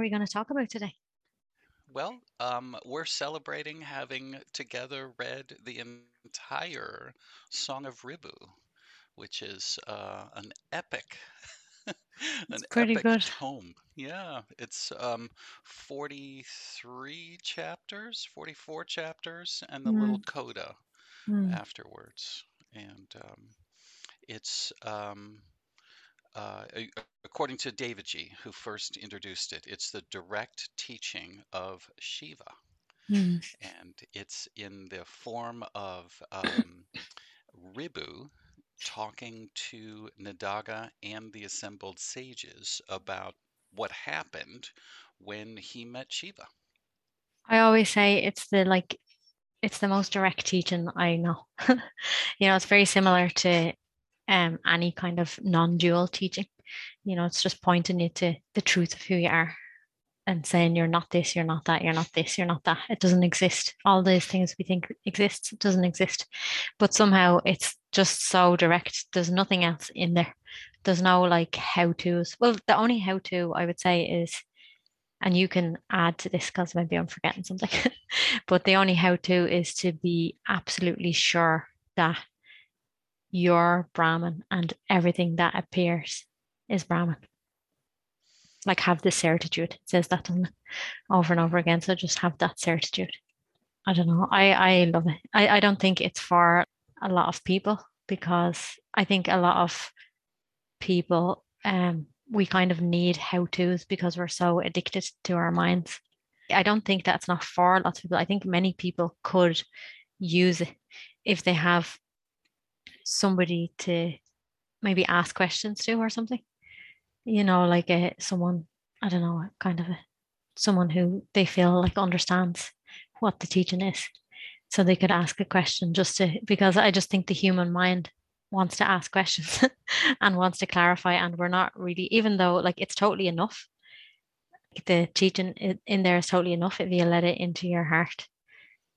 Are we going to talk about today? Well, um, we're celebrating having together read the entire Song of Ribhu, which is uh, an epic, an pretty epic good. tome. Yeah, it's um, 43 chapters, 44 chapters, and the little Mm, coda mm, afterwards. And um, it's um, uh, according to G., who first introduced it, it's the direct teaching of Shiva, mm. and it's in the form of um, Ribhu talking to Nidagha and the assembled sages about what happened when he met Shiva. I always say it's the like it's the most direct teaching I know. you know, it's very similar to um any kind of non-dual teaching. You know, it's just pointing you to the truth of who you are and saying you're not this, you're not that, you're not this, you're not that. It doesn't exist. All these things we think exists, it doesn't exist. But somehow it's just so direct. There's nothing else in there. There's no like how to's. Well, the only how to I would say is and you can add to this because maybe I'm forgetting something. but the only how to is to be absolutely sure that you're Brahman and everything that appears is Brahman. Like have the certitude. It says that over and over again. So just have that certitude. I don't know. I, I love it. I, I don't think it's for a lot of people because I think a lot of people um we kind of need how to's because we're so addicted to our minds. I don't think that's not for lots of people. I think many people could use it if they have somebody to maybe ask questions to or something. You know, like a someone, I don't know, kind of a someone who they feel like understands what the teaching is. So they could ask a question just to because I just think the human mind wants to ask questions and wants to clarify and we're not really even though like it's totally enough the teaching in there is totally enough if you let it into your heart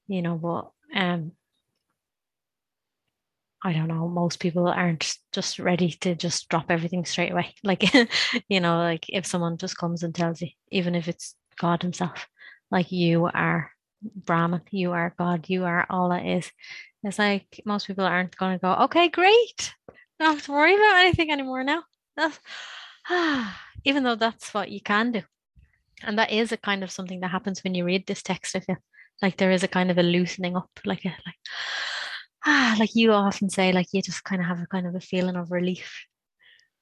you know but um I don't know most people aren't just ready to just drop everything straight away. Like you know like if someone just comes and tells you even if it's God himself like you are Brahman you are God you are all that is it's like most people aren't going to go okay great. Don't have to worry about anything anymore now. That's, even though that's what you can do. And that is a kind of something that happens when you read this text, I feel. Like there is a kind of a loosening up, like a like ah, like you often say, like you just kind of have a kind of a feeling of relief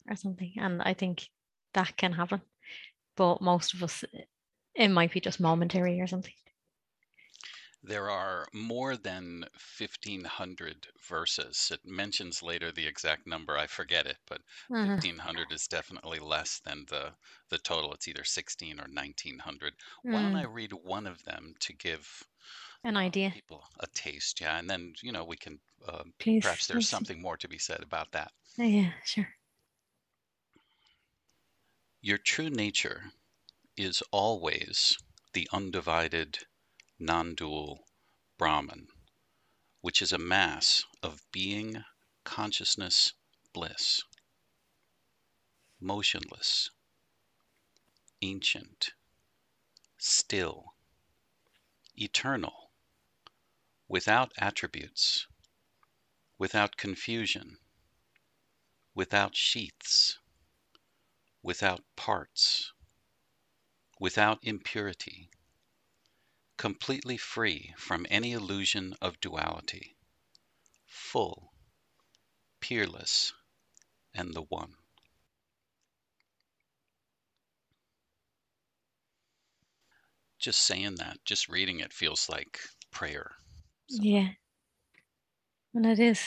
or something. And I think that can happen. But most of us it might be just momentary or something. There are more than 1,500 verses. It mentions later the exact number. I forget it, but Uh-huh. 1,500 is definitely less than the, the total. It's either 16 or 1,900. Why don't I Mm, read one of them to give an uh, idea. people a taste? Yeah, and then, you know, we can, uh, Please, perhaps there's something more to be said about that. Yeah, yeah, sure. Your true nature is always the undivided, non dual Brahman, which is a mass of being, consciousness, bliss, motionless, ancient, still, eternal, without attributes, without confusion, without sheaths, without parts, without impurity, completely free from any illusion of duality, full, peerless, and the one. Just saying that, just reading it feels like prayer. So, Yeah. And it is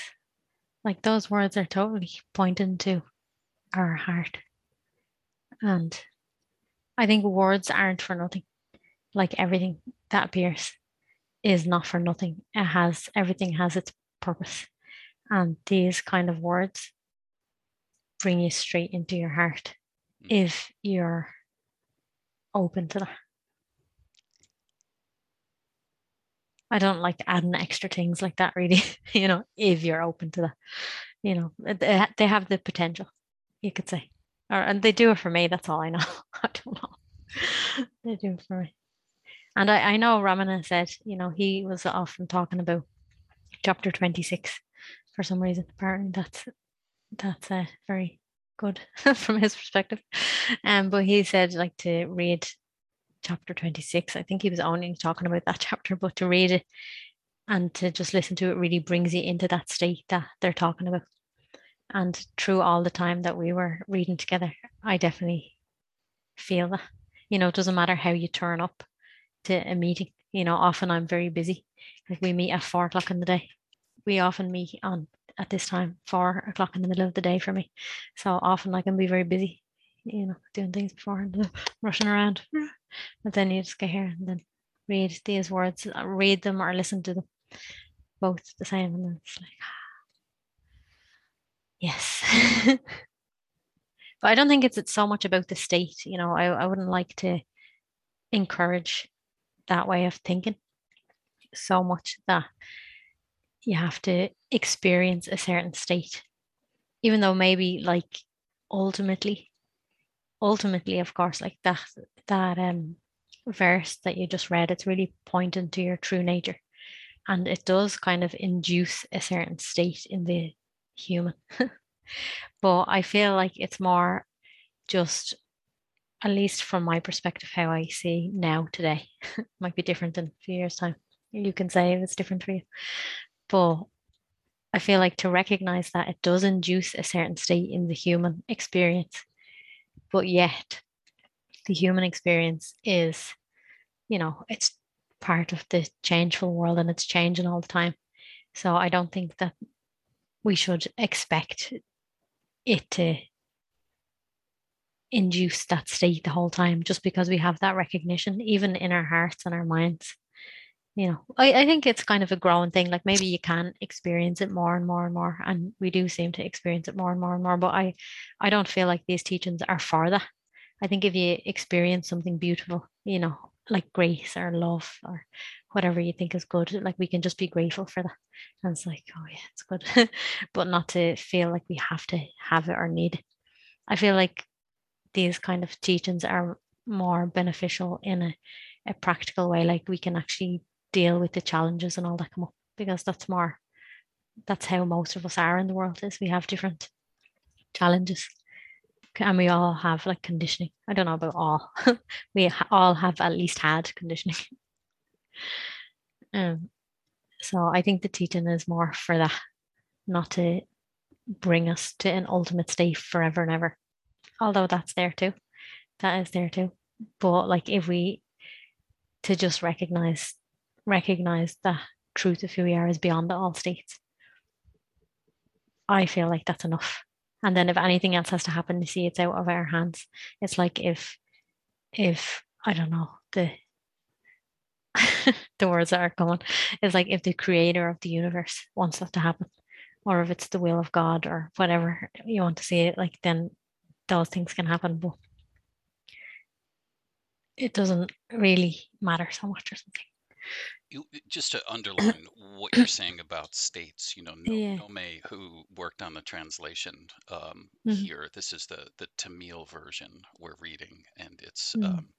like those words are totally pointing to our heart. And I think words aren't for nothing. Like everything that appears is not for nothing. It has everything has its purpose. And these kind of words bring you straight into your heart mm, if you're open to that. I don't like adding extra things like that, really. you know, if you're open to that, you know, they, they have the potential, you could say, or and they do it for me. That's all I know. I don't know. they do for me. And I, I know Ramana said, you know, he was often talking about chapter 26 for some reason. Apparently that's that's uh, very good from his perspective. Um, but he said like to read chapter 26. I think he was only talking about that chapter, but to read it and to just listen to it really brings you into that state that they're talking about. And through all the time that we were reading together, I definitely feel that. You know, it doesn't matter how you turn up to a meeting. You know, often I'm very busy. Like we meet at four o'clock in the day. We often meet on at this time, four o'clock in the middle of the day for me. So often I can be very busy, you know, doing things before and rushing around. But then you just get here and then read these words, read them or listen to them, both the same. And then it's like, yes. but I don't think it's, it's so much about the state. You know, I, I wouldn't like to encourage that way of thinking. So much that you have to experience a certain state even though maybe like ultimately ultimately of course like that that um verse that you just read it's really pointing to your true nature. And it does kind of induce a certain state in the human. But i feel like it's more just at least from my perspective how i see now today. Might be different in a few years time. You can say it's different for you. But I feel like to recognize that it does induce a certain state in the human experience, but yet the human experience is, you know, it's part of the changeful world and it's changing all the time. So I don't think that we should expect it to induce that state the whole time just because we have that recognition, even in our hearts and our minds. You know I, I think it's kind of a growing thing like maybe you can experience it more and more and more and we do seem to experience it more and more and more but i i don't feel like these teachings are for that. I think if you experience something beautiful you know like grace or love or whatever you think is good like we can just be grateful for that. And it's like oh yeah it's good. But not to feel like we have to have it or need it. I feel like these kind of teachings are more beneficial in a, a practical way like we can actually deal with the challenges and all that come up because that's more that's how most of us are in the world is we have different challenges. And we all have like conditioning. I don't know about all. We all have at least had conditioning. Um so i think the teaching is more for that not to bring us to an ultimate state forever and ever although that's there too that is there too but like if we to just recognize recognize the truth of who we are is beyond all states. I feel like that's enough. And then if anything else has to happen to see it's out of our hands, it's like if if I don't know, the the words that are coming, it's like if the creator of the universe wants that to happen, or if it's the will of God or whatever you want to see it, like then those things can happen. But it doesn't really matter so much or something. You, just to underline what you're saying about states, you know, Yeah. Nome, who worked on the translation um, Mhm. here, this is the the Tamil version we're reading, and it's Mm. um,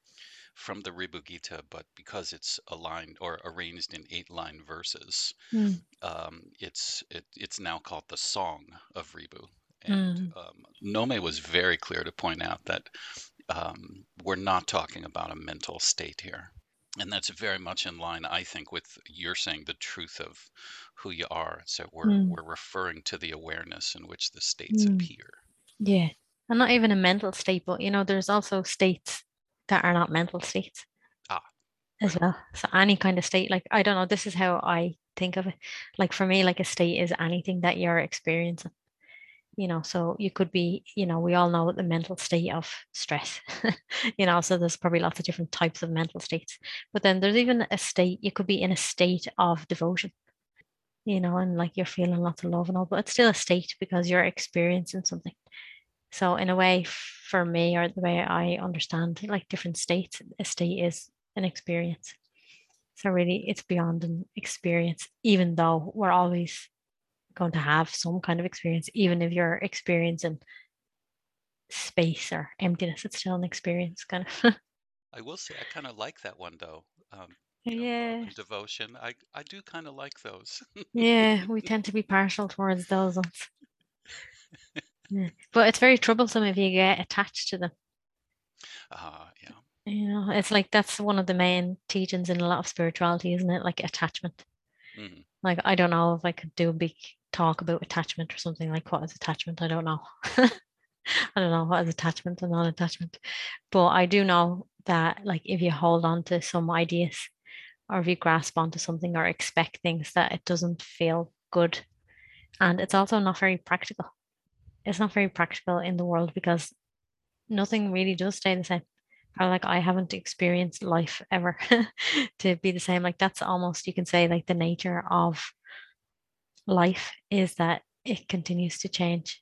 from the Ribhu Gita, but because it's aligned or arranged in eight line verses, Mm. um, it's it, it's now called the Song of Ribhu. And Mm. um, Nome was very clear to point out that um, we're not talking about a mental state here and that's very much in line i think with you're saying the truth of who you are so we're Mm. we're referring to the awareness in which the states Mm. appear Yeah. And not even a mental state, but you know, there's also states that are not mental states Ah, as right. well. So any kind of state, like I don't know, this is how I think of it. Like for me, like a state is anything that you're experiencing. You know, so you could be, you know, we all know the mental state of stress. you know, so there's probably lots of different types of mental states. But then there's even a state, you could be in a state of devotion, you know, and like you're feeling lots of love and all, but it's still a state because you're experiencing something. So in a way, for me, or the way I understand like different states, a state is an experience. So really, it's beyond an experience, even though we're always going to have some kind of experience, even if you're experiencing space or emptiness, it's still an experience, kind of. I will say I kind of like that one though. Um, yeah. devotion. I I do kind of like those. yeah, we tend to be partial towards those ones. yeah. But it's very troublesome if you get attached to them. Uh, yeah. You know, it's like that's one of the main teachings in a lot of spirituality, isn't it? Like attachment. Mm-hmm. Like I don't know if I could do a big talk about attachment or something like what is attachment. I don't know. I don't know what is attachment and non-attachment, but I do know that like if you hold on to some ideas or if you grasp onto something or expect things that it doesn't feel good, and it's also not very practical. It's not very practical in the world because nothing really does stay the same. Or like I haven't experienced life ever to be the same. Like that's almost you can say like the nature of life is that it continues to change.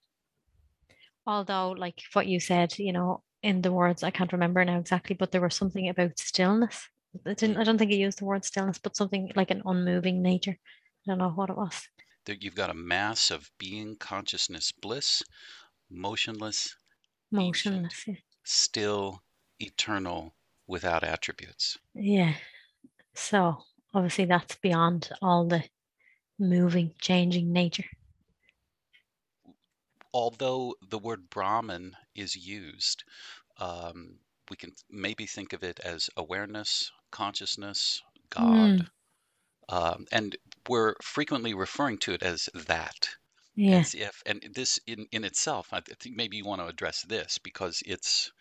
Although, like what you said, you know, in the words I can't remember now exactly, but there was something about stillness. I didn't. I don't think he used the word stillness, but something like an unmoving nature. I don't know what it was. You've got a mass of being, consciousness, bliss, motionless, motionless, ancient, still, eternal, without attributes. Yeah. So obviously that's beyond all the moving, changing nature. Although the word Brahman is used, um, we can maybe think of it as awareness, consciousness, God. Mm. Um, and we're frequently referring to it as that. Yeah. As if, and this in, in itself, I think maybe you want to address this because it's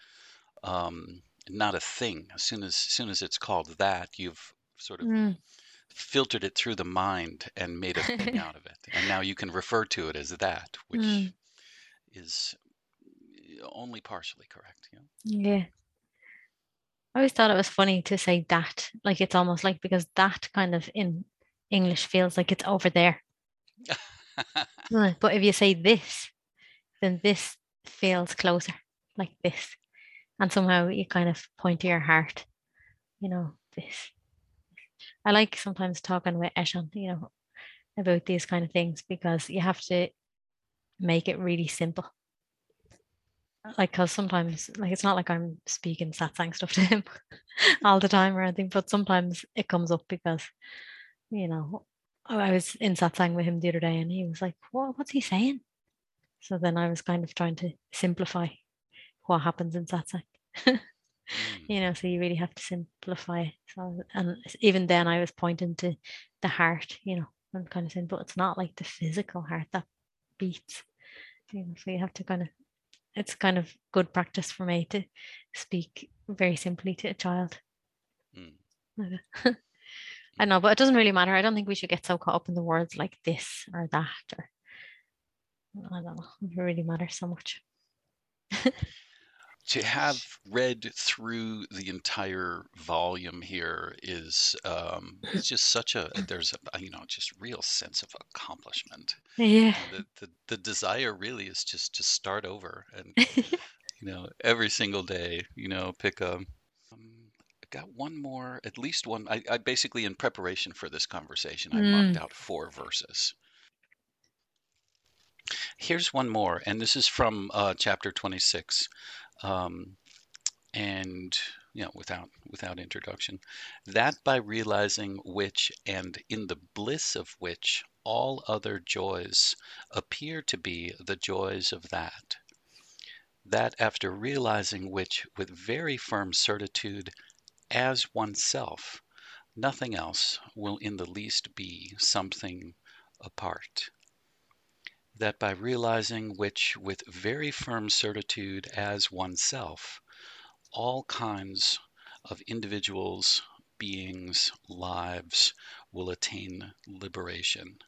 um, not a thing. As soon as, as soon as it's called that, you've sort of mm filtered it through the mind and made a thing out of it. And now you can refer to it as that, which mm. is only partially correct. Yeah. yeah. I always thought it was funny to say that. Like it's almost like because that kind of in English feels like it's over there. but if you say this, then this feels closer, like this. And somehow you kind of point to your heart, you know, this. I like sometimes talking with Eshan, you know, about these kind of things because you have to make it really simple. Like, because sometimes, like, it's not like I'm speaking satsang stuff to him all the time or anything, but sometimes it comes up because, you know, I was in satsang with him the other day and he was like, what, what's he saying? So then I was kind of trying to simplify what happens in satsang. Mm. you know so you really have to simplify so and even then i was pointing to the heart you know and kind of saying but it's not like the physical heart that beats you know so you have to kind of it's kind of good practice for me to speak very simply to a child mm. i know but it doesn't really matter i don't think we should get so caught up in the words like this or that or i don't know it really matters so much to have read through the entire volume here is um, it's just such a there's a you know just real sense of accomplishment. Yeah. the, the, the desire really is just to start over and you know every single day you know pick a um, I got one more at least one I, I basically in preparation for this conversation i mm. marked out four verses. Here's one more and this is from uh, chapter 26 um, and you know without without introduction. That by realizing which and in the bliss of which all other joys appear to be the joys of that. That after realizing which with very firm certitude as oneself nothing else will in the least be something apart that by realizing which with very firm certitude as oneself, all kinds of individuals, beings, lives will attain liberation,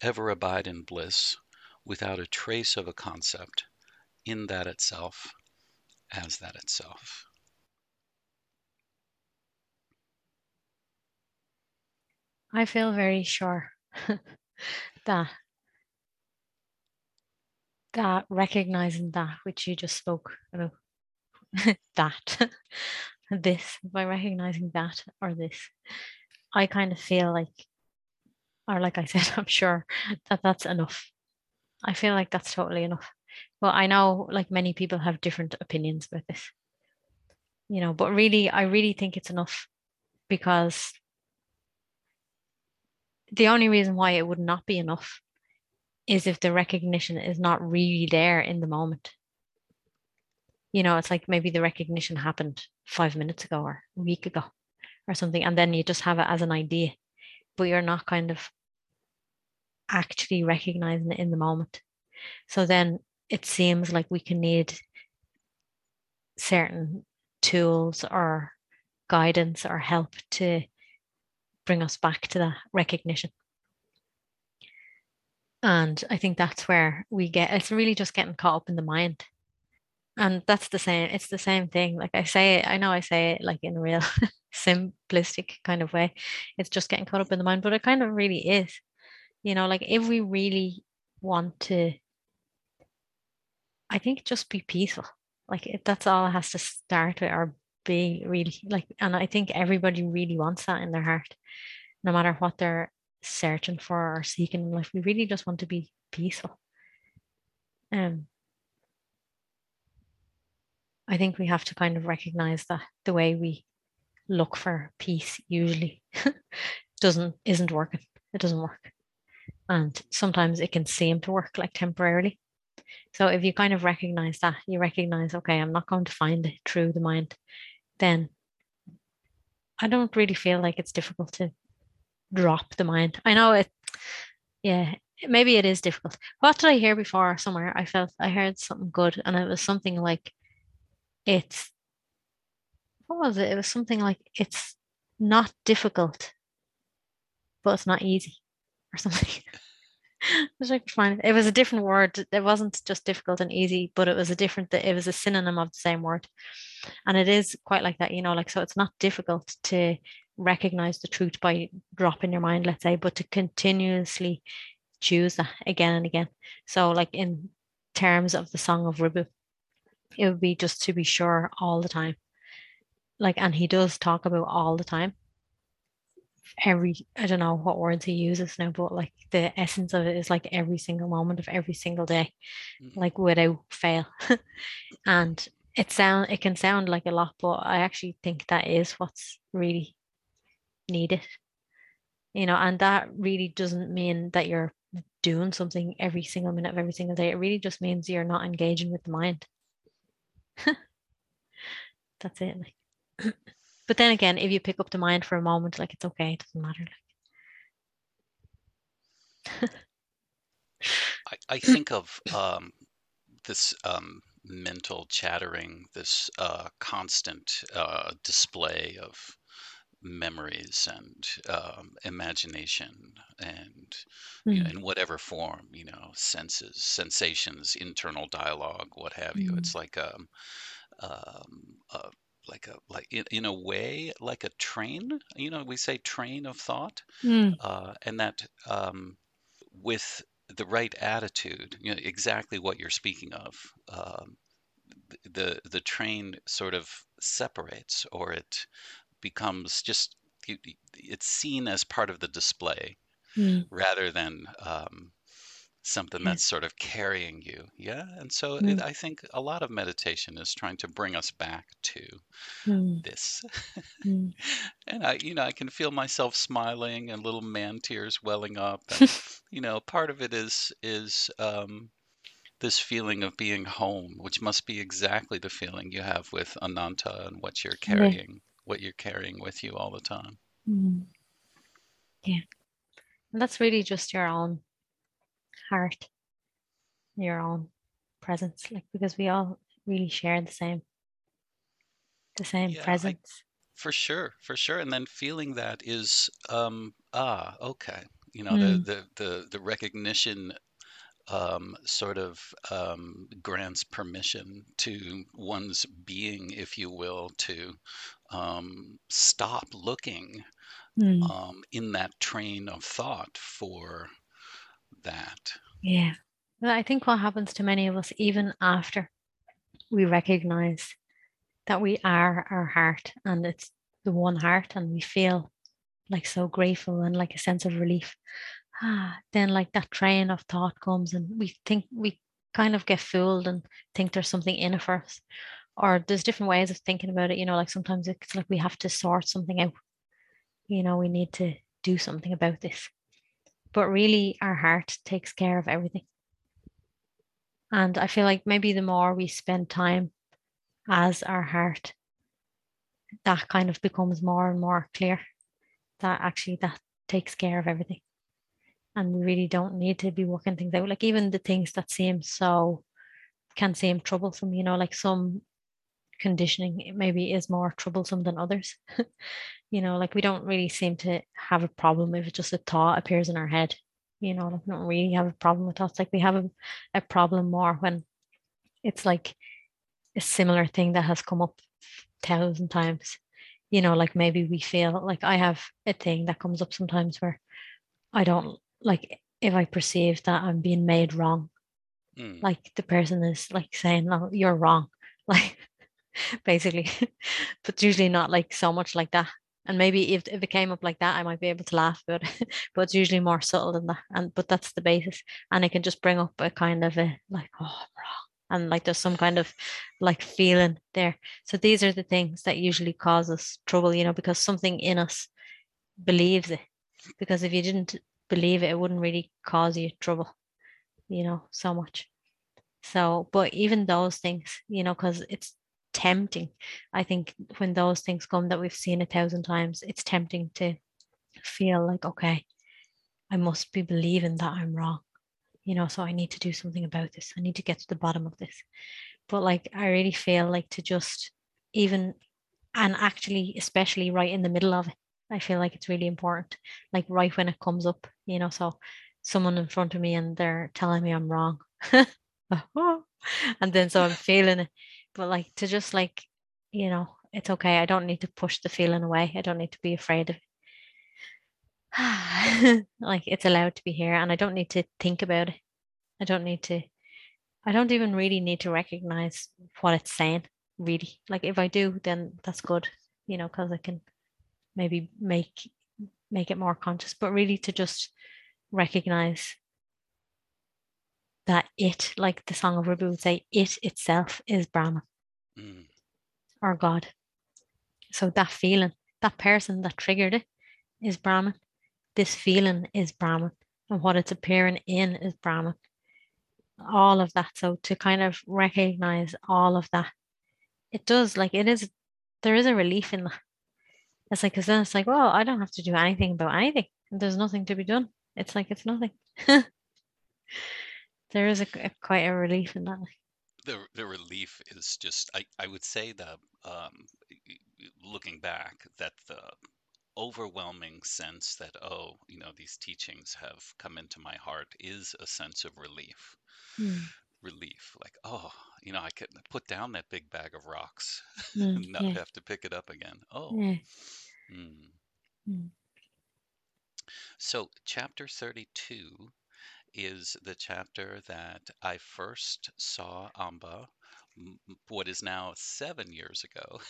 ever abide in bliss, without a trace of a concept, in that itself, as that itself. I feel very sure that that recognizing that which you just spoke about that this by recognizing that or this i kind of feel like or like i said i'm sure that that's enough. I feel like that's totally enough. Well i know like many people have different opinions about this you know, but really, I really think it's enough because the only reason why it would not be enough is if the recognition is not really there in the moment. You know, it's like maybe the recognition happened five minutes ago or a week ago or something, and then you just have it as an idea, but you're not kind of actually recognizing it in the moment. So then it seems like we can need certain tools or guidance or help to bring us back to that recognition. And I think that's where we get it's really just getting caught up in the mind. And that's the same, it's the same thing. Like I say it, I know I say it like in a real simplistic kind of way. It's just getting caught up in the mind, but it kind of really is. You know, like if we really want to, I think just be peaceful. Like that's all it has to start with or be really like, and I think everybody really wants that in their heart, no matter what they're searching for or seeking in life. We really just want to be peaceful. Um, I think we have to kind of recognize that the way we look for peace usually doesn't isn't working. It doesn't work. And sometimes it can seem to work like temporarily. So if you kind of recognize that, you recognize, okay, I'm not going to find it through the mind, then I don't really feel like it's difficult to drop the mind. I know it, yeah, maybe it is difficult. What did I hear before somewhere? I felt I heard something good, and it was something like it's what was it? It was something like it's not difficult, but it's not easy, or something. I was like, fine. It was a different word. It wasn't just difficult and easy, but it was a different. It was a synonym of the same word, and it is quite like that, you know. Like so, it's not difficult to recognize the truth by dropping your mind, let's say, but to continuously choose that again and again. So, like in terms of the Song of Ribhu, it would be just to be sure all the time. Like, and he does talk about all the time. Every, I don't know what words he uses now, but like the essence of it is like every single moment of every single day, mm-hmm. like without fail. and it sound it can sound like a lot, but I actually think that is what's really needed. You know, and that really doesn't mean that you're doing something every single minute of every single day. It really just means you're not engaging with the mind. That's it. Like. but then again, if you pick up the mind for a moment, like it's okay, it doesn't matter. Like. I, I think of um, this um, mental chattering, this uh, constant uh, display of memories and um, imagination and mm. you know, hmm. in whatever form you know senses sensations internal dialogue what have you mm. it's like a, um, um, a like a like in, in, a way like a train you know we say train of thought mm. uh, and that um, with the right attitude you know exactly what you're speaking of um, the the train sort of separates or it becomes just it's seen as part of the display mm. rather than um, something that's sort of carrying you yeah and so mm. it, i think a lot of meditation is trying to bring us back to mm. this mm. and i you know i can feel myself smiling and little man tears welling up and you know part of it is is um, this feeling of being home which must be exactly the feeling you have with ananta and what you're carrying what you're carrying with you all the time. Mm. Yeah. And that's really just your own heart, your own presence, like because we all really share the same the same yeah, presence. I, for sure, for sure. And then feeling that is um ah, okay. You know, mm. the, the the the recognition um, sort of um, grants permission to one's being, if you will, to um, stop looking mm. um, in that train of thought for that. Yeah. Well, I think what happens to many of us, even after we recognize that we are our heart and it's the one heart, and we feel like so grateful and like a sense of relief, ah, then like that train of thought comes and we think we kind of get fooled and think there's something in it for us or there's different ways of thinking about it. You know, like sometimes it's like we have to sort something out. You know, we need to do something about this. But really, our heart takes care of everything. And I feel like maybe the more we spend time as our heart, that kind of becomes more and more clear that actually that takes care of everything. And we really don't need to be working things out. Like even the things that seem so can seem troublesome, you know, like some conditioning maybe is more troublesome than others. you know, like we don't really seem to have a problem if just a thought appears in our head. You know, like we don't really have a problem with thoughts. Like we have a, a problem more when it's like a similar thing that has come up thousand times. You know, like maybe we feel like I have a thing that comes up sometimes where I don't like if I perceive that I'm being made wrong. Mm. Like the person is like saying, No, you're wrong. Like basically. but usually not like so much like that. And maybe if, if it came up like that, I might be able to laugh but but it's usually more subtle than that. And but that's the basis. And it can just bring up a kind of a like, oh, wrong. And like there's some kind of like feeling there. So these are the things that usually cause us trouble, you know, because something in us believes it. Because if you didn't believe it, it wouldn't really cause you trouble, you know, so much. So, but even those things, you know, because it's tempting. I think when those things come that we've seen a thousand times, it's tempting to feel like, okay, I must be believing that I'm wrong, you know, so I need to do something about this. I need to get to the bottom of this. But like, I really feel like to just even, and actually, especially right in the middle of it, I feel like it's really important, like right when it comes up, you know, so someone in front of me and they're telling me I'm wrong. and then so I'm feeling it like to just like you know it's okay. I don't need to push the feeling away. I don't need to be afraid of it like it's allowed to be here and i don't need to think about it. I don't need to i don't even really need to recognize what it's saying really. Like if i do then that's good you know because i can maybe make make it more conscious. But really to just recognize that it, like the Song of Ribhu would say, it itself is Brahman Mm. or God. So that feeling, that person that triggered it is Brahman. This feeling is Brahman. And what it's appearing in is Brahman. All of that. So to kind of recognize all of that, it does like it is, there is a relief in that. It's like, because then it's like, well, I don't have to do anything about anything. There's nothing to be done. It's like, it's nothing. there is a, a quite a relief in that. The the relief is just I, I would say that um, looking back that the overwhelming sense that oh you know these teachings have come into my heart is a sense of relief. Mm, relief like oh you know I can put down that big bag of rocks mm, and not yeah, have to pick it up again. Oh. Yeah. Mm, so chapter 32 is the chapter that I first saw Amba, what is now seven years ago,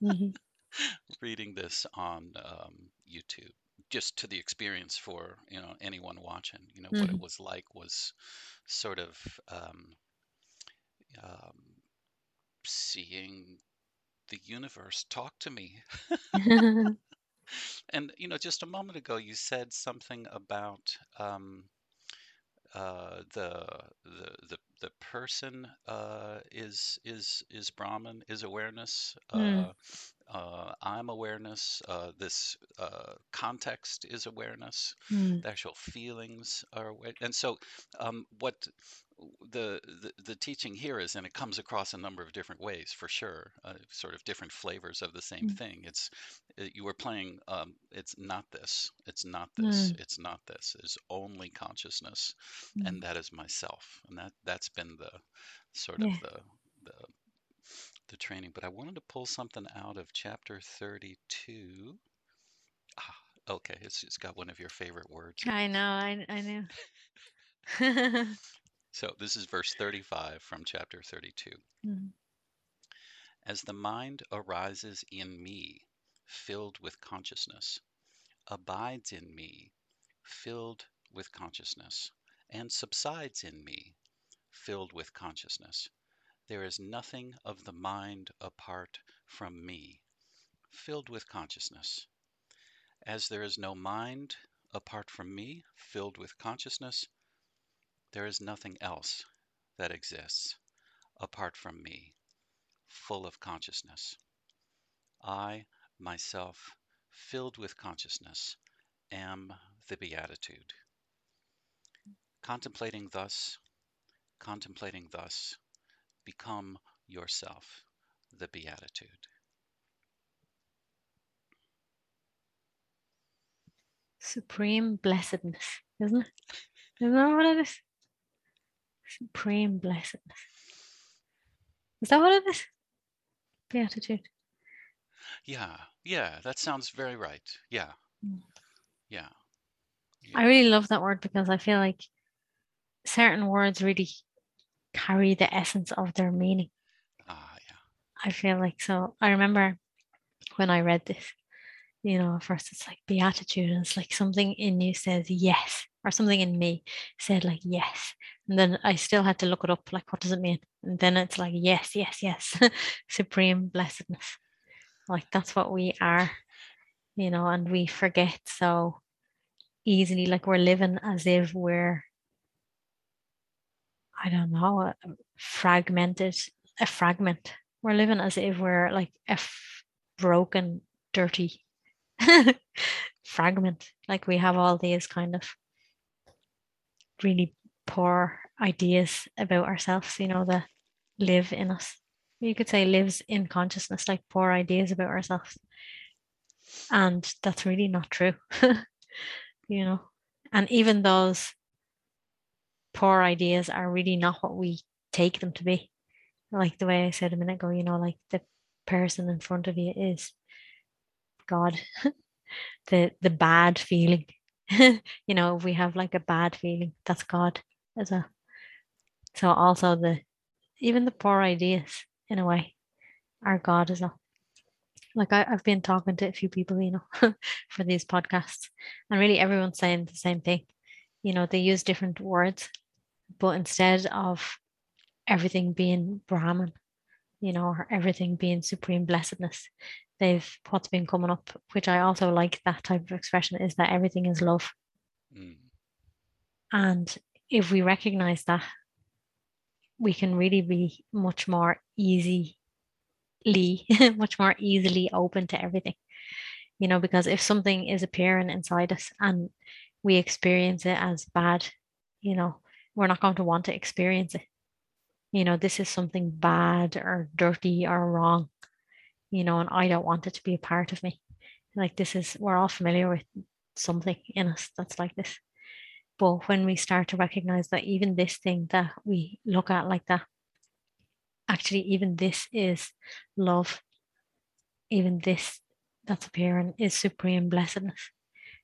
mhm, reading this on um, YouTube. Just to the experience for you know anyone watching, you know what it mhm, was like was sort of um, um, seeing the universe talk to me. And you know, just a moment ago, you said something about um, uh, the the the the person uh, is is is Brahman, is awareness. mm, Uh, uh, I'm awareness. Uh, this uh, context is awareness. mm, The actual feelings are, and so um, what the, the the teaching here is, and it comes across a number of different ways for sure, uh, sort of different flavors of the same mm, thing. It's uh, you were playing. Um, it's not this. It's not this. mm, It's not this. It's only consciousness and mm. that is myself and that that's been the sort of the the the training but i wanted to pull something out of chapter 32 ah, okay it's, it's got one of your favorite words I know, I I know. so this is verse 35 from chapter 32 Mm, as the mind arises in me filled with consciousness abides in me filled with consciousness and subsides in me filled with consciousness There is nothing of the mind apart from me, filled with consciousness. As there is no mind apart from me, filled with consciousness, there is nothing else that exists apart from me, full of consciousness. I, myself, filled with consciousness, am the Beatitude. Contemplating thus, contemplating thus, become yourself the Beatitude. Supreme blessedness, isn't it? Isn't that what it is? Supreme blessedness. Is that what it is? Beatitude. Yeah, yeah, that sounds very right. Yeah, Mm. yeah. I really love that word because I feel like certain words really carry the essence of their meaning. Ah, yeah. I feel like so. I remember when I read this, you know, first it's like beatitude, and it's like something in you says yes, or something in me said like yes. And then I still had to look it up, like, what does it mean? And then it's like, yes, yes, yes, supreme blessedness. Like, that's what we are, you know, and we forget so easily, like, we're living as if we're, I don't know, a fragmented, a fragment. We're living as if we're like a f- broken, dirty fragment. Like, we have all these kind of really poor ideas about ourselves, you know, that live in us. You could say lives in consciousness, like poor ideas about ourselves. And that's really not true, you know. And even those poor ideas are really not what we take them to be. Like the way I said a minute ago, you know, like the person in front of you is God. the the bad feeling. you know, if we have like a bad feeling, that's God as well. So also the even the poor ideas in a way are God as well. Like I, I've been talking to a few people, you know, for these podcasts, and really everyone's saying the same thing. You know, they use different words, but instead of everything being Brahman, you know, or everything being supreme blessedness, they've what's been coming up, which I also like that type of expression, is that everything is love. Mm. And if we recognize that, we can really be much more easily, much more easily open to everything. You know, because if something is appearing inside us and we experience it as bad, you know, we're not going to want to experience it. You know, this is something bad or dirty or wrong, you know, and I don't want it to be a part of me. Like, this is, we're all familiar with something in us that's like this. But when we start to recognize that even this thing that we look at like that, actually, even this is love, even this that's appearing is supreme blessedness.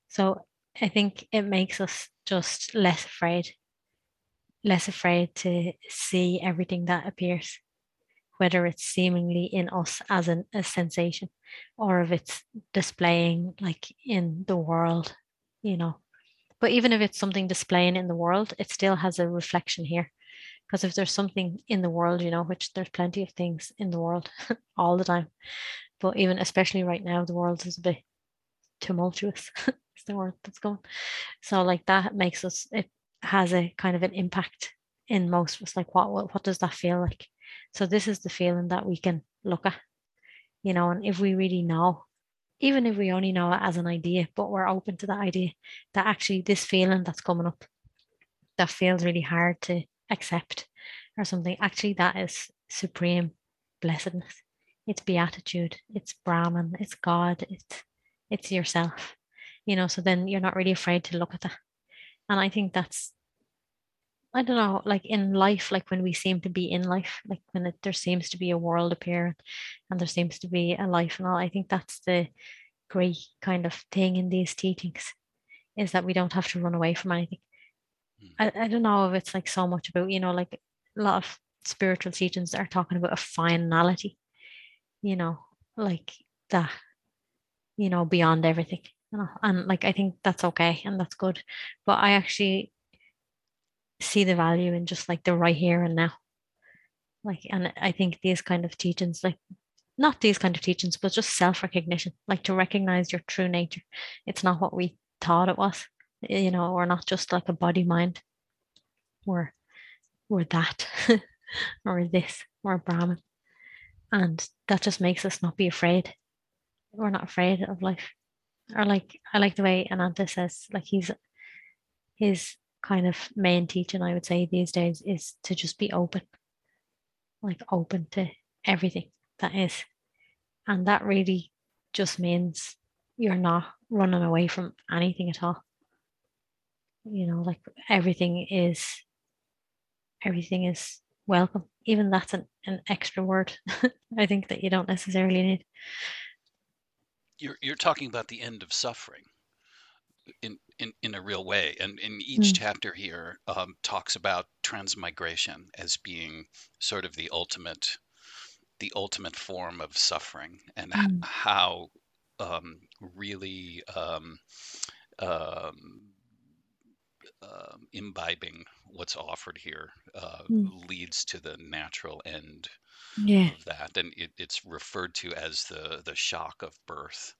So I think it makes us just less afraid, less afraid to see everything that appears, whether it's seemingly in us as an, a sensation or if it's displaying like in the world, you know. But even if it's something displaying in the world, it still has a reflection here. Because if there's something in the world, you know, which there's plenty of things in the world all the time, but even especially right now, the world is a bit tumultuous. it's the word that's going. So like that makes us it has a kind of an impact in most of us. Like what, what does that feel like? So this is the feeling that we can look at, you know, and if we really know, even if we only know it as an idea, but we're open to that idea that actually this feeling that's coming up that feels really hard to accept or something, actually that is supreme blessedness. It's beatitude, it's Brahman, it's God, it's it's yourself. You know, so then you're not really afraid to look at that. And I think that's I don't know, like in life, like when we seem to be in life, like when it, there seems to be a world appearing and there seems to be a life and all, I think that's the great kind of thing in these teachings is that we don't have to run away from anything. Hmm. I, I don't know if it's like so much about, you know, like a lot of spiritual teachings are talking about a finality, you know, like that, you know, beyond everything. You know, and like I think that's okay and that's good. But I actually see the value in just like the right here and now. Like, and I think these kind of teachings, like not these kind of teachings, but just self-recognition, like to recognize your true nature. It's not what we thought it was. You know, we're not just like a body mind. We're we're that or this, or Brahman. And that just makes us not be afraid. We're not afraid of life. Or like I like the way Ananta says, like he's his kind of main teaching, I would say these days, is to just be open. Like open to everything that is. And that really just means you're not running away from anything at all. You know, like everything is everything is welcome. Even that's an, an extra word I think that you don't necessarily need. You're you're talking about the end of suffering in in, in a real way. And in each mm. chapter here um, talks about transmigration as being sort of the ultimate the ultimate form of suffering and mm. how um, really um, um, um, imbibing what's offered here uh, mm. leads to the natural end yeah. of that, and it, it's referred to as the the shock of birth,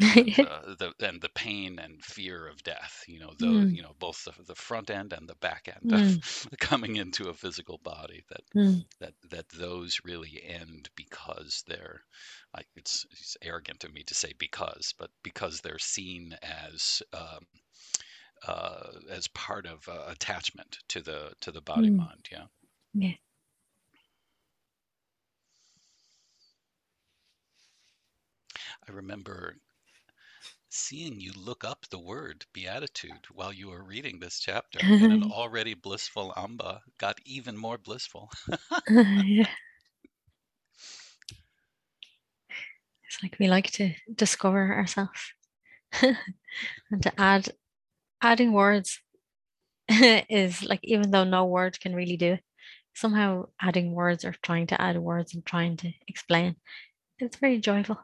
and, uh, the and the pain and fear of death. You know, the mm. you know both the, the front end and the back end mm. of coming into a physical body. That mm. that that those really end because they're like it's, it's arrogant of me to say because, but because they're seen as um, uh, as part of uh, attachment to the to the body mm. mind. Yeah. Yeah. I remember seeing you look up the word beatitude while you were reading this chapter, and an already blissful Amba got even more blissful. yeah. It's like we like to discover ourselves and to add adding words is like even though no word can really do it, somehow adding words or trying to add words and trying to explain, it's very joyful.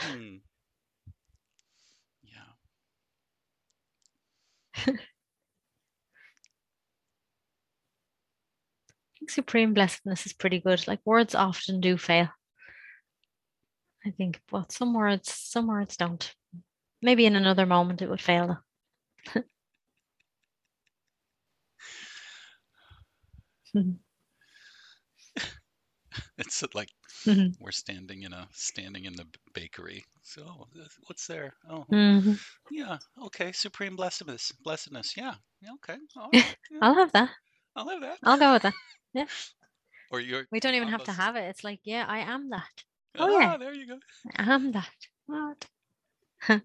Mm. Yeah. I think supreme blessedness is pretty good. Like words often do fail. I think, but some words, some words don't. Maybe in another moment it would fail it's like mm-hmm. we're standing in a standing in the bakery. So what's there? Oh, mm-hmm. yeah. Okay. Supreme blessedness. Blessedness. Yeah. Yeah. Okay. yeah. I'll have that. I'll have that. I'll go with that. Yeah. Or you're. We don't even have to have it. It's like, yeah, I am that. Oh, oh yeah. There you go. I am that. What? I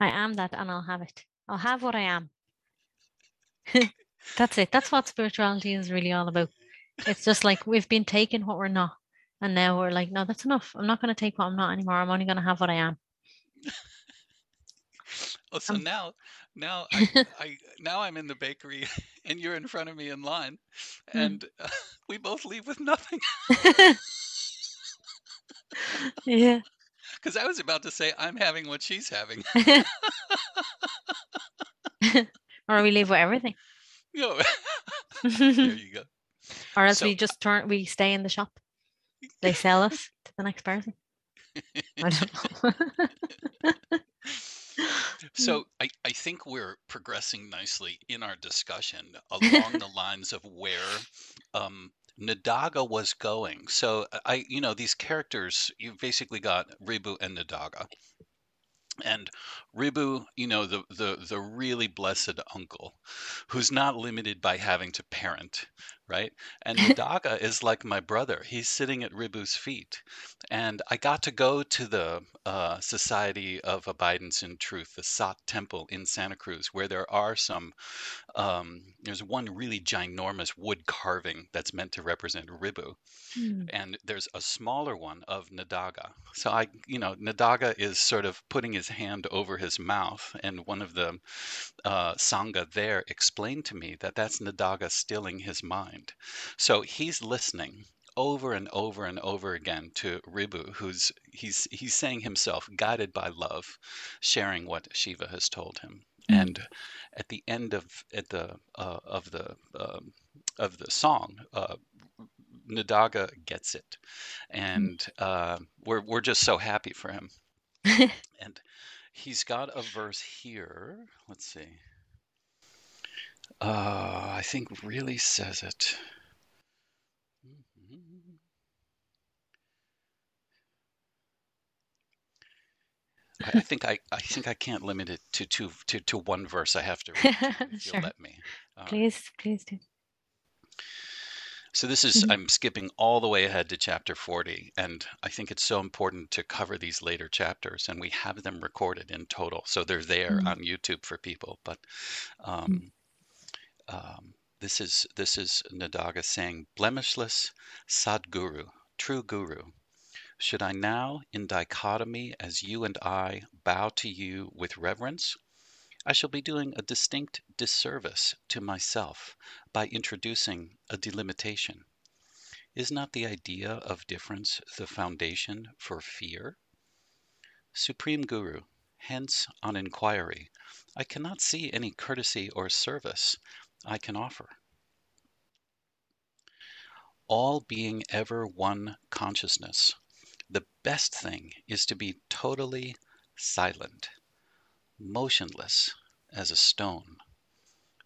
am that, and I'll have it. I'll have what I am. That's it. That's what spirituality is really all about. It's just like we've been taking what we're not, and now we're like, no, that's enough. I'm not going to take what I'm not anymore. I'm only going to have what I am. oh, so um, now, now I, I, now I'm in the bakery, and you're in front of me in line, hmm. and uh, we both leave with nothing. yeah. Because I was about to say I'm having what she's having. or we leave with everything. There you go. Or else so, we just turn, we stay in the shop. They sell us to the next person. I don't know. so I, I think we're progressing nicely in our discussion along the lines of where um, Nidagha was going. So I, you know, these characters, you've basically got Ribhu and Nidagha. And Ribhu, you know, the, the, the really blessed uncle who's not limited by having to parent, right? And Nidagha is like my brother. He's sitting at Ribhu's feet. And I got to go to the uh, Society of Abidance in Truth, the Sat Temple in Santa Cruz, where there are some, um, there's one really ginormous wood carving that's meant to represent Ribhu. Mm. And there's a smaller one of Nidagha. So I, you know, Nidagha is sort of putting his hand over his mouth. And one of the uh, Sangha there explained to me that that's Nidagha stilling his mind. So he's listening over and over and over again to Ribhu, who's he's he's saying himself, guided by love, sharing what Shiva has told him. Mm. And at the end of at the uh, of the um, of the song, uh, Nidagha gets it, and uh, we're we're just so happy for him. and he's got a verse here. Let's see. Uh, I think really says it. I, I think I, I think I can't limit it to two to, to one verse. I have to read if Sure. you'll let me. Um, Please, please do. So this is Mhm. I'm skipping all the way ahead to chapter 40 and I think it's so important to cover these later chapters and we have them recorded in total. So they're there Mhm. on YouTube for people, but um, um, this is this is Nidagha saying blemishless Sadguru, true guru. Should I now in dichotomy as you and I bow to you with reverence? I shall be doing a distinct disservice to myself by introducing a delimitation. Is not the idea of difference the foundation for fear? Supreme Guru, hence on inquiry, I cannot see any courtesy or service I can offer. All being ever one consciousness, the best thing is to be totally silent, motionless as a stone,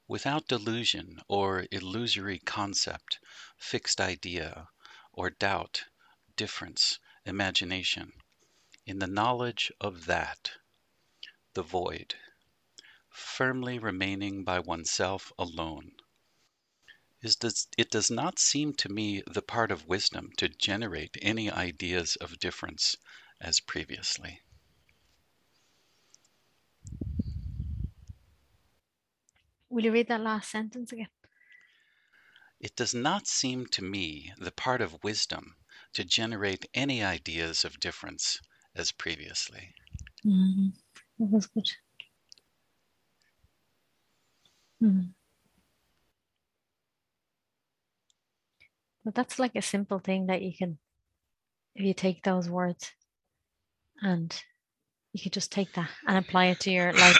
without delusion or illusory concept, fixed idea, or doubt, difference, imagination, in the knowledge of that, the void, firmly remaining by oneself alone. It does not seem to me the part of wisdom to generate any ideas of difference as previously. Will you read that last sentence again? It does not seem to me the part of wisdom to generate any ideas of difference as previously. Mhm. That was good. Mhm. But that's like a simple thing that you can, if you take those words and you could just take that and apply it to your life,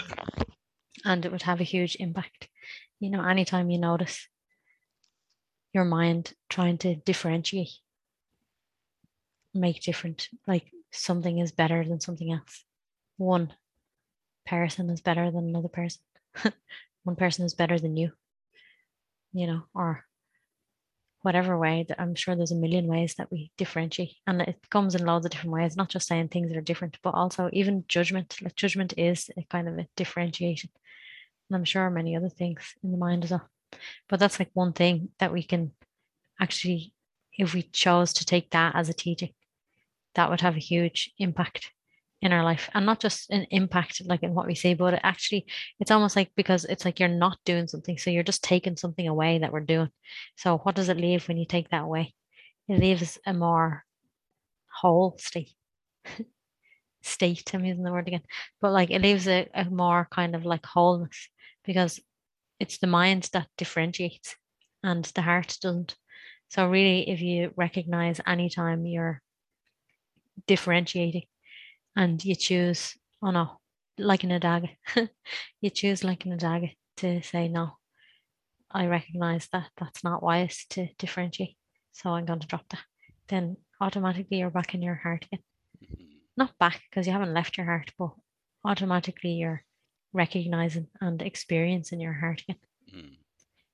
and it would have a huge impact. You know, anytime you notice your mind trying to differentiate, make different, like something is better than something else. One person is better than another person. One person is better than you, you know, or whatever way that I'm sure there's a million ways that we differentiate. And it comes in loads of different ways, not just saying things that are different, but also even judgment. Like judgment is a kind of a differentiation. And I'm sure many other things in the mind as well. But that's like one thing that we can actually, if we chose to take that as a teaching, that would have a huge impact in our life and not just an impact like in what we say but actually it's almost like because it's like you're not doing something so you're just taking something away that we're doing. So what does it leave when you take that away? It leaves a more whole state state i'm using the word again but like it leaves a, a more kind of like wholeness because it's the mind that differentiates and the heart doesn't. So really if you recognize anytime you're differentiating and you choose, oh no, like Nidagha, you choose like Nidagha to say, no, I recognize that that's not wise to differentiate. So I'm going to drop that. Then automatically you're back in your heart again. Mhm. Not back because you haven't left your heart, but automatically you're recognizing and experiencing your heart again. Mm.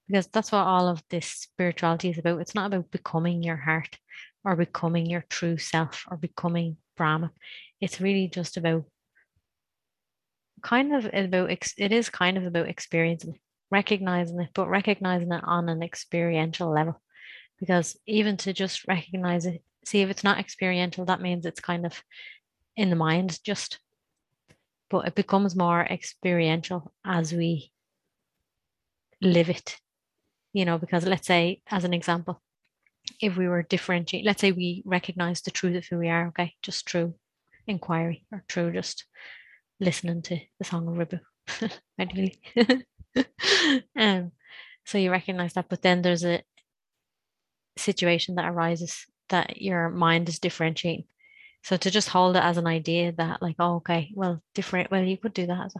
Because that's what all of this spirituality is about. It's not about becoming your heart or becoming your true self or becoming Brahman. It's really just about kind of about it is kind of about experiencing recognizing it, but recognizing it on an experiential level. Because even to just recognize it, see if it's not experiential, that means it's kind of in the mind just. But it becomes more experiential as we live it, you know, because let's say, as an example, if we were differentiate, let's say we recognize the truth of who we are, okay, just through inquiry or through just listening to the song of Ribhu, ideally. um, so you recognize that, but then there's a situation that arises that your mind is differentiating. So to just hold it as an idea that like, oh, okay, well, different, well, you could do that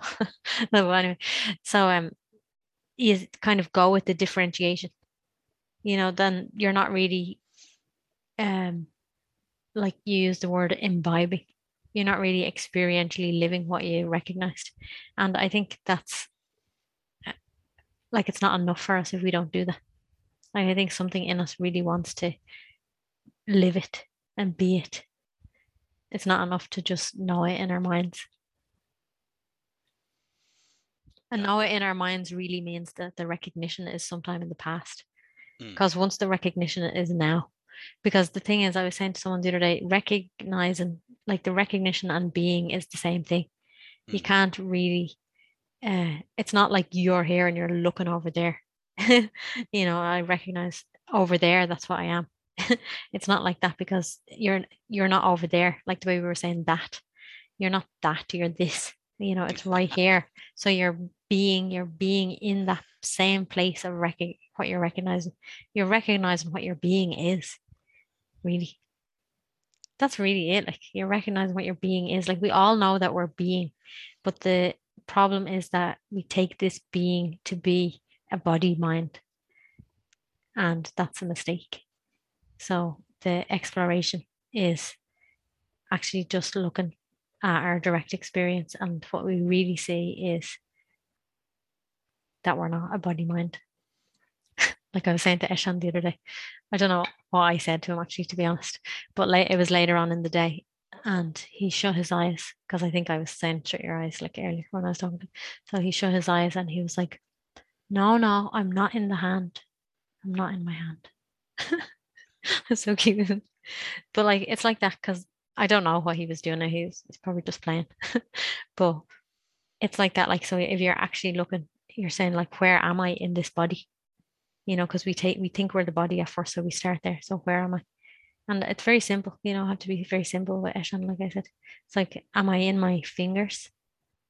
no, anyway, so um, you kind of go with the differentiation. You know, then you're not really um like you use the word imbibing you're not really experientially living what you recognized and i think that's uh, like it's not enough for us if we don't do that like i think something in us really wants to live it and be it it's not enough to just know it in our minds and know it in our minds really means that the recognition is sometime in the past. Mm. Because once the recognition is now. Because the thing is, I was saying to someone the other day, recognizing like the recognition and being is the same thing. You Mm. can't really uh it's not like you're here and you're looking over there. you know, I recognize over there, that's what I am. it's not like that because you're you're not over there, like the way we were saying that. You're not that, you're this. You know, it's right here. So you're being, you're being in that same place of rec- what you're recognizing. You're recognizing what your being is, really. That's really it. Like you're recognizing what your being is. Like we all know that we're being, but the problem is that we take this being to be a body mind. And that's a mistake. So the exploration is actually just looking at our direct experience. And what we really see is that we're not a body mind. like I was saying to Eshan the other day. I don't know what I said to him actually, to be honest. But late, it was later on in the day, and he shut his eyes because I think I was saying shut your eyes like earlier when I was talking. So he shut his eyes and he was like, "No, no, I'm not in the hand. I'm not in my hand." It's so cute. But like it's like that because I don't know what he was doing. He was he's probably just playing. but it's like that. Like so, if you're actually looking, you're saying like, "Where am I in this body?" You know, because we take we think we're the body at first, so we start there. So where am I? And it's very simple. You know, I have to be very simple with Eshan. Like I said, it's like, am I in my fingers?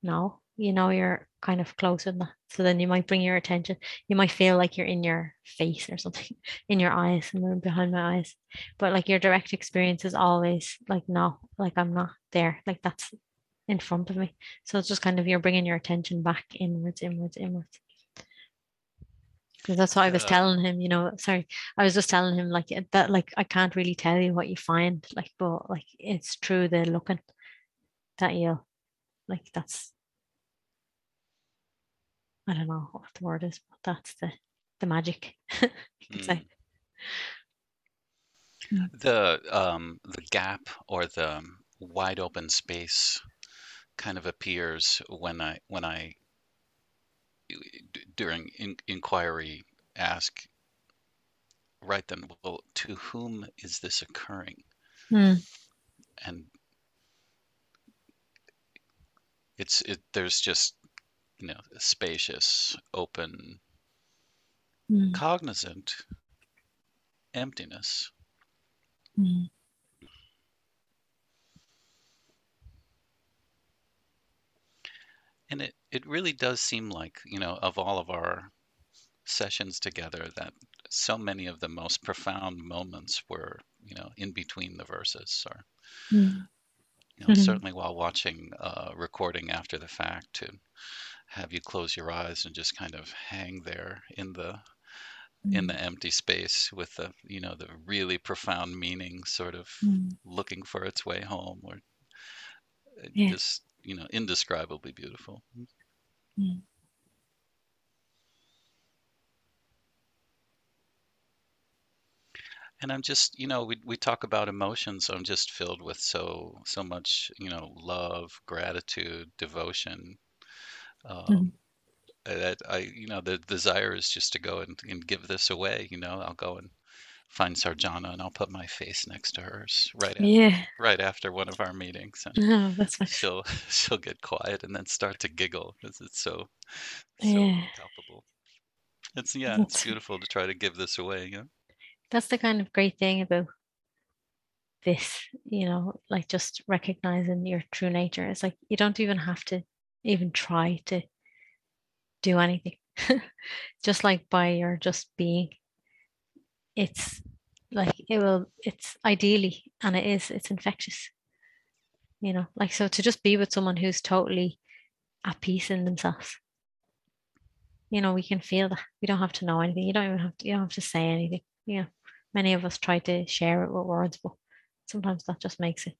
No. You know, you're kind of close in that. So then you might bring your attention. You might feel like you're in your face or something, in your eyes, and behind my eyes. But like your direct experience is always like, no, like I'm not there. Like that's in front of me. So it's just kind of you're bringing your attention back inwards, inwards, inwards. Because that's what I was telling him, you know. Sorry, I was just telling him like that, like I can't really tell you what you find, like, but like it's true the looking that you'll like that's I don't know what the word is, but that's the the magic you could say. The um, the gap or the wide open space kind of appears when I when I during in, inquiry ask right then well to whom is this occurring Hmm. and it's it there's just you know spacious open Hmm. cognizant emptiness Hmm. And it it really does seem like you know of all of our sessions together that so many of the most profound moments were you know in between the verses or Hmm. you know Mhm. certainly while watching uh, recording after the fact to have you close your eyes and just kind of hang there in the in the empty space with the you know the really profound meaning sort of Hmm. looking for its way home or uh, Yeah. just you know indescribably beautiful Hmm. and i'm just you know we, we talk about emotions i'm just filled with so so much you know love gratitude devotion um, Mhm. that i you know the desire is just to go and, and give this away you know i'll go and find sarjana and i'll put my face next to hers right after, Yeah. right after one of our meetings and Oh, that's she'll she'll get quiet and then start to giggle because it's so so Yeah. palpable it's yeah it's beautiful to try to give this away you know That's the kind of great thing about this, you know, like just recognizing your true nature. It's like you don't even have to even try to do anything. just like by your just being, it's like it will, it's ideally, and it is, it's infectious. You know, like so to just be with someone who's totally at peace in themselves. You know, we can feel that. We don't have to know anything. You don't even have to, you don't have to say anything. You know, Many of us try to share it with words, but sometimes that just makes it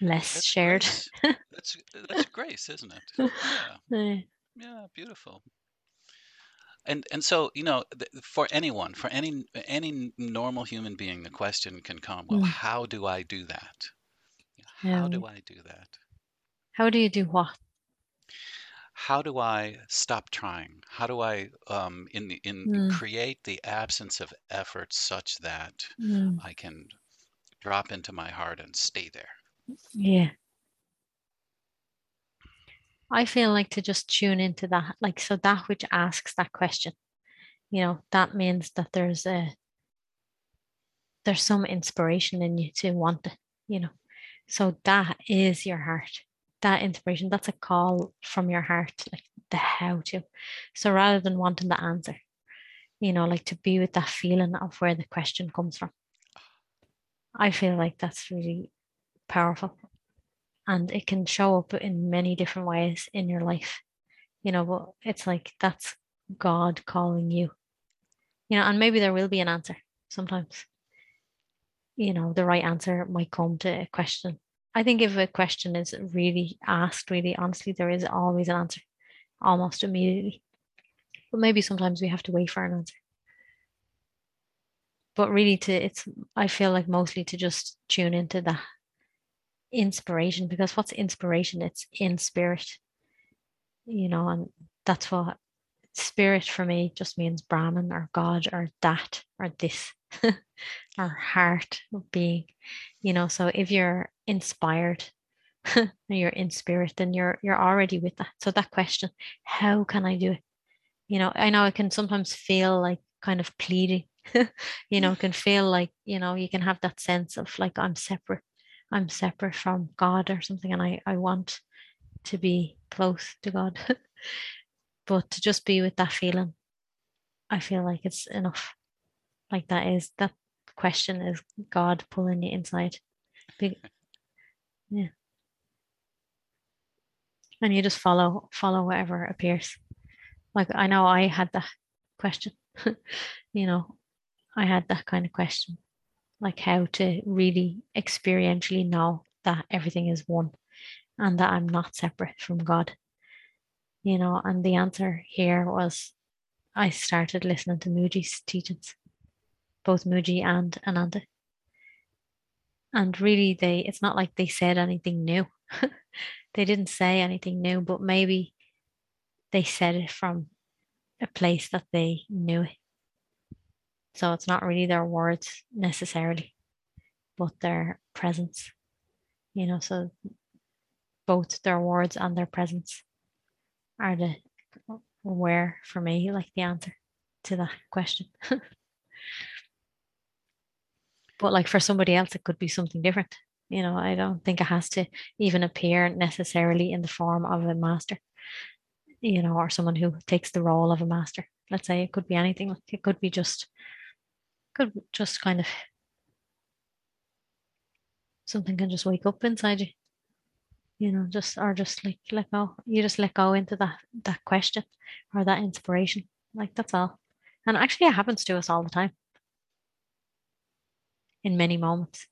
less That's shared. grace. That's that's grace, isn't it? Yeah. Eh, Yeah, beautiful. And and so, you know, th- for anyone, for any any normal human being, the question can come, well, Mm. how do I do that? How do I do that? How do you do what? How do I stop trying? How do I um, in the in Mm. create the absence of effort such that Mm, I can drop into my heart and stay there? Yeah. I feel like to just tune into that, like, so that which asks that question, you know, that means that there's a, there's some inspiration in you to want it, you know. So that is your heart. That inspiration, that's a call from your heart, like the how to. So rather than wanting the answer, you know, like to be with that feeling of where the question comes from. I feel like that's really powerful. And it can show up in many different ways in your life. You know, but it's like that's God calling you. You know, and maybe there will be an answer sometimes. You know, the right answer might come to a question. I think if a question is really asked, really honestly, there is always an answer almost immediately. But maybe sometimes we have to wait for an answer. But really, to it's, I feel like mostly to just tune into the inspiration because what's inspiration? It's in spirit, you know, and that's what spirit for me just means Brahman or God or that or this or heart being, you know. So if you're inspired, you're in spirit, then you're you're already with that. So that question, how can I do it? You know, I know it can sometimes feel like kind of pleading, you know, can feel like, you know, you can have that sense of like I'm separate. I'm separate from God or something, and I, I want to be close to God. but to just be with that feeling, I feel like it's enough. Like that is that question is God pulling you inside. Yeah. And you just follow follow whatever appears. Like I know I had that question. you know, I had that kind of question. Like how to really experientially know that everything is one and that I'm not separate from God. You know, and the answer here was I started listening to Mooji's teachings, both Mooji and Ananta. And really they it's not like they said anything new. they didn't say anything new, but maybe they said it from a place that they knew it. So it's not really their words necessarily, but their presence. You know, so both their words and their presence are the where for me, like the answer to that question. but like for somebody else, it could be something different. You know, I don't think it has to even appear necessarily in the form of a master, you know, or someone who takes the role of a master. Let's say it could be anything. It could be just, could just kind of something can just wake up inside you. You know, just or just like let go. You just let go into that that question or that inspiration. Like that's all. And actually it happens to us all the time. In many moments.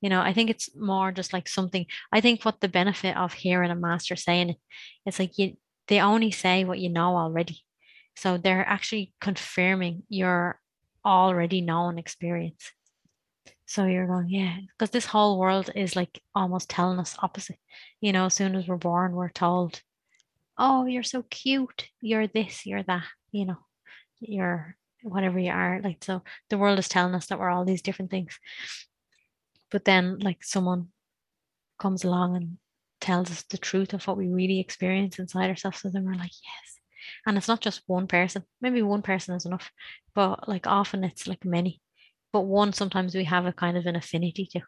You know, I think it's more just like something. I think what the benefit of hearing a master saying it, it's like you they only say what you know already. So they're actually confirming your already known experience. So you're going, yeah, because this whole world is like almost telling us opposite. You know, as soon as we're born, we're told, oh, you're so cute. You're this, you're that, you know, you're whatever you are. Like, so the world is telling us that we're all these different things. But then, like, someone comes along and tells us the truth of what we really experience inside ourselves. So then we're like, yes. And it's not just one person. Maybe one person is enough, but like often it's like many. But one sometimes we have a kind of an affinity to.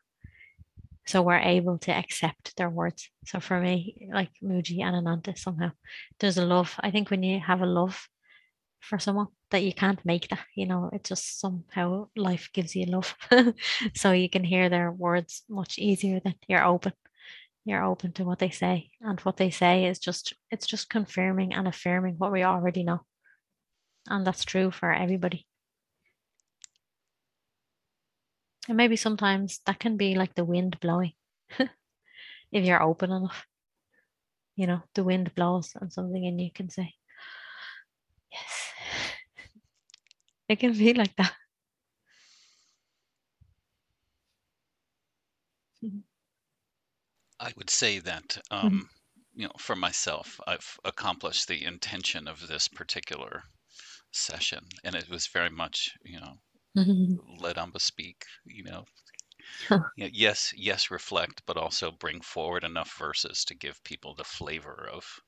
So we're able to accept their words. So for me, like Mooji and Ananta, somehow there's a love. I think when you have a love for someone that you can't make that, you know, it just somehow life gives you love. so you can hear their words much easier than you're open you're open to what they say and what they say is just it's just confirming and affirming what we already know and that's true for everybody And maybe sometimes that can be like the wind blowing if you're open enough. You know, the wind blows and something and you can say, Yes. It can be like that. I would say that, um, you know, for myself, I've accomplished the intention of this particular session, and it was very much, you know, let Amba speak, you know, yeah, yes, yes, reflect, but also bring forward enough verses to give people the flavor of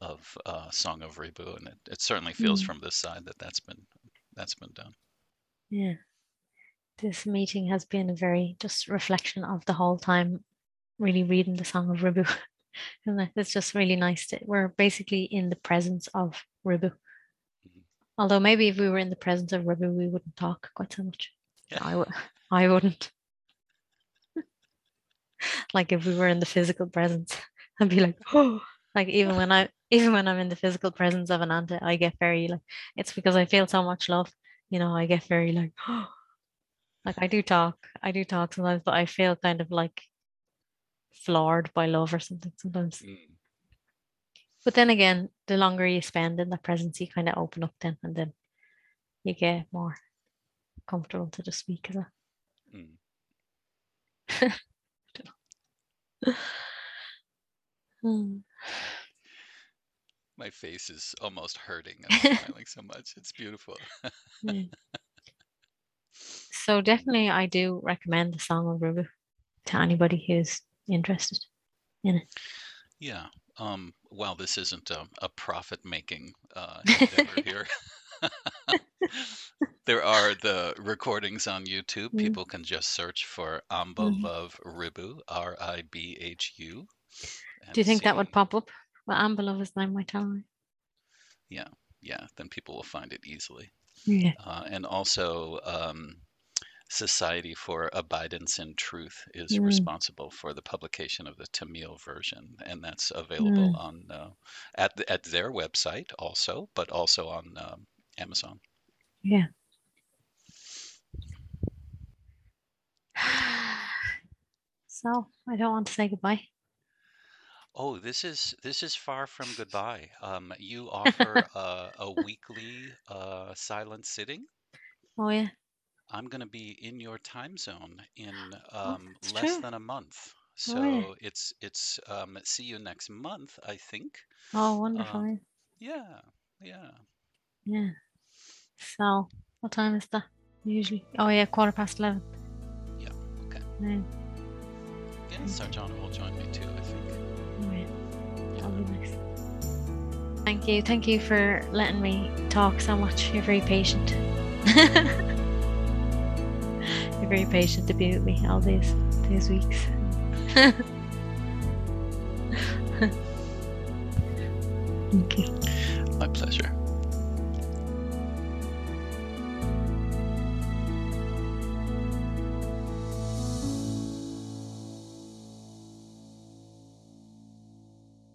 of uh, Song of Ribhu, and it, it certainly feels Mm. from this side that that's been that's been done. Yeah. This meeting has been a very just reflection of the whole time really reading the Song of Ribhu. It's just really nice to we're basically in the presence of Ribhu. Mhm. Although maybe if we were in the presence of Ribhu, we wouldn't talk quite so much. Yeah. I would I wouldn't. like if we were in the physical presence, I'd be like, oh like even when I even when I'm in the physical presence of an Ananta, I get very like it's because I feel so much love. You know, I get very like like I do talk. I do talk sometimes, but I feel kind of like floored by love or something sometimes. Mm. But then again, the longer you spend in that presence, you kind of open up then and then you get more comfortable to just speak as well. Mm. Hmm. My face is almost hurting. I'm smiling so much. It's beautiful. So definitely I do recommend the Song of Ribhu to anybody who's interested. in it. Yeah. Um, while this isn't a, a profit-making uh, endeavor here, there are the recordings on YouTube. Mm. People can just search for Amba Mhm. Love Ribhu, R I B H U. Do you think that would pop up? Well, Amba Love is name my telling. Yeah, yeah. then people will find it easily. Yeah. Uh, and also, um, Society for Abidance in Truth is Mm. responsible for the publication of the Tamil version, and that's available Mm. on uh, at at their website also, but also on um, Amazon. Yeah. So I don't want to say goodbye. Oh, this is this is far from goodbye. Um, you offer uh, a weekly uh, silent sitting. Oh yeah. I'm going to be in your time zone in Oh, um, that's less true. than a month. So Oh, yeah. it's it's um, see you next month, I think. Oh wonderful. Um, Yeah, yeah. yeah. So what time is that usually? Oh yeah, quarter past eleven. Yeah, okay. Yeah. Yeah. Sarjana will join me too, I think. yeah. Yeah. That'll be nice. Thank you. Thank you for letting me talk so much. You're very patient. You're very patient to be with me all these these weeks. Thank you. My pleasure.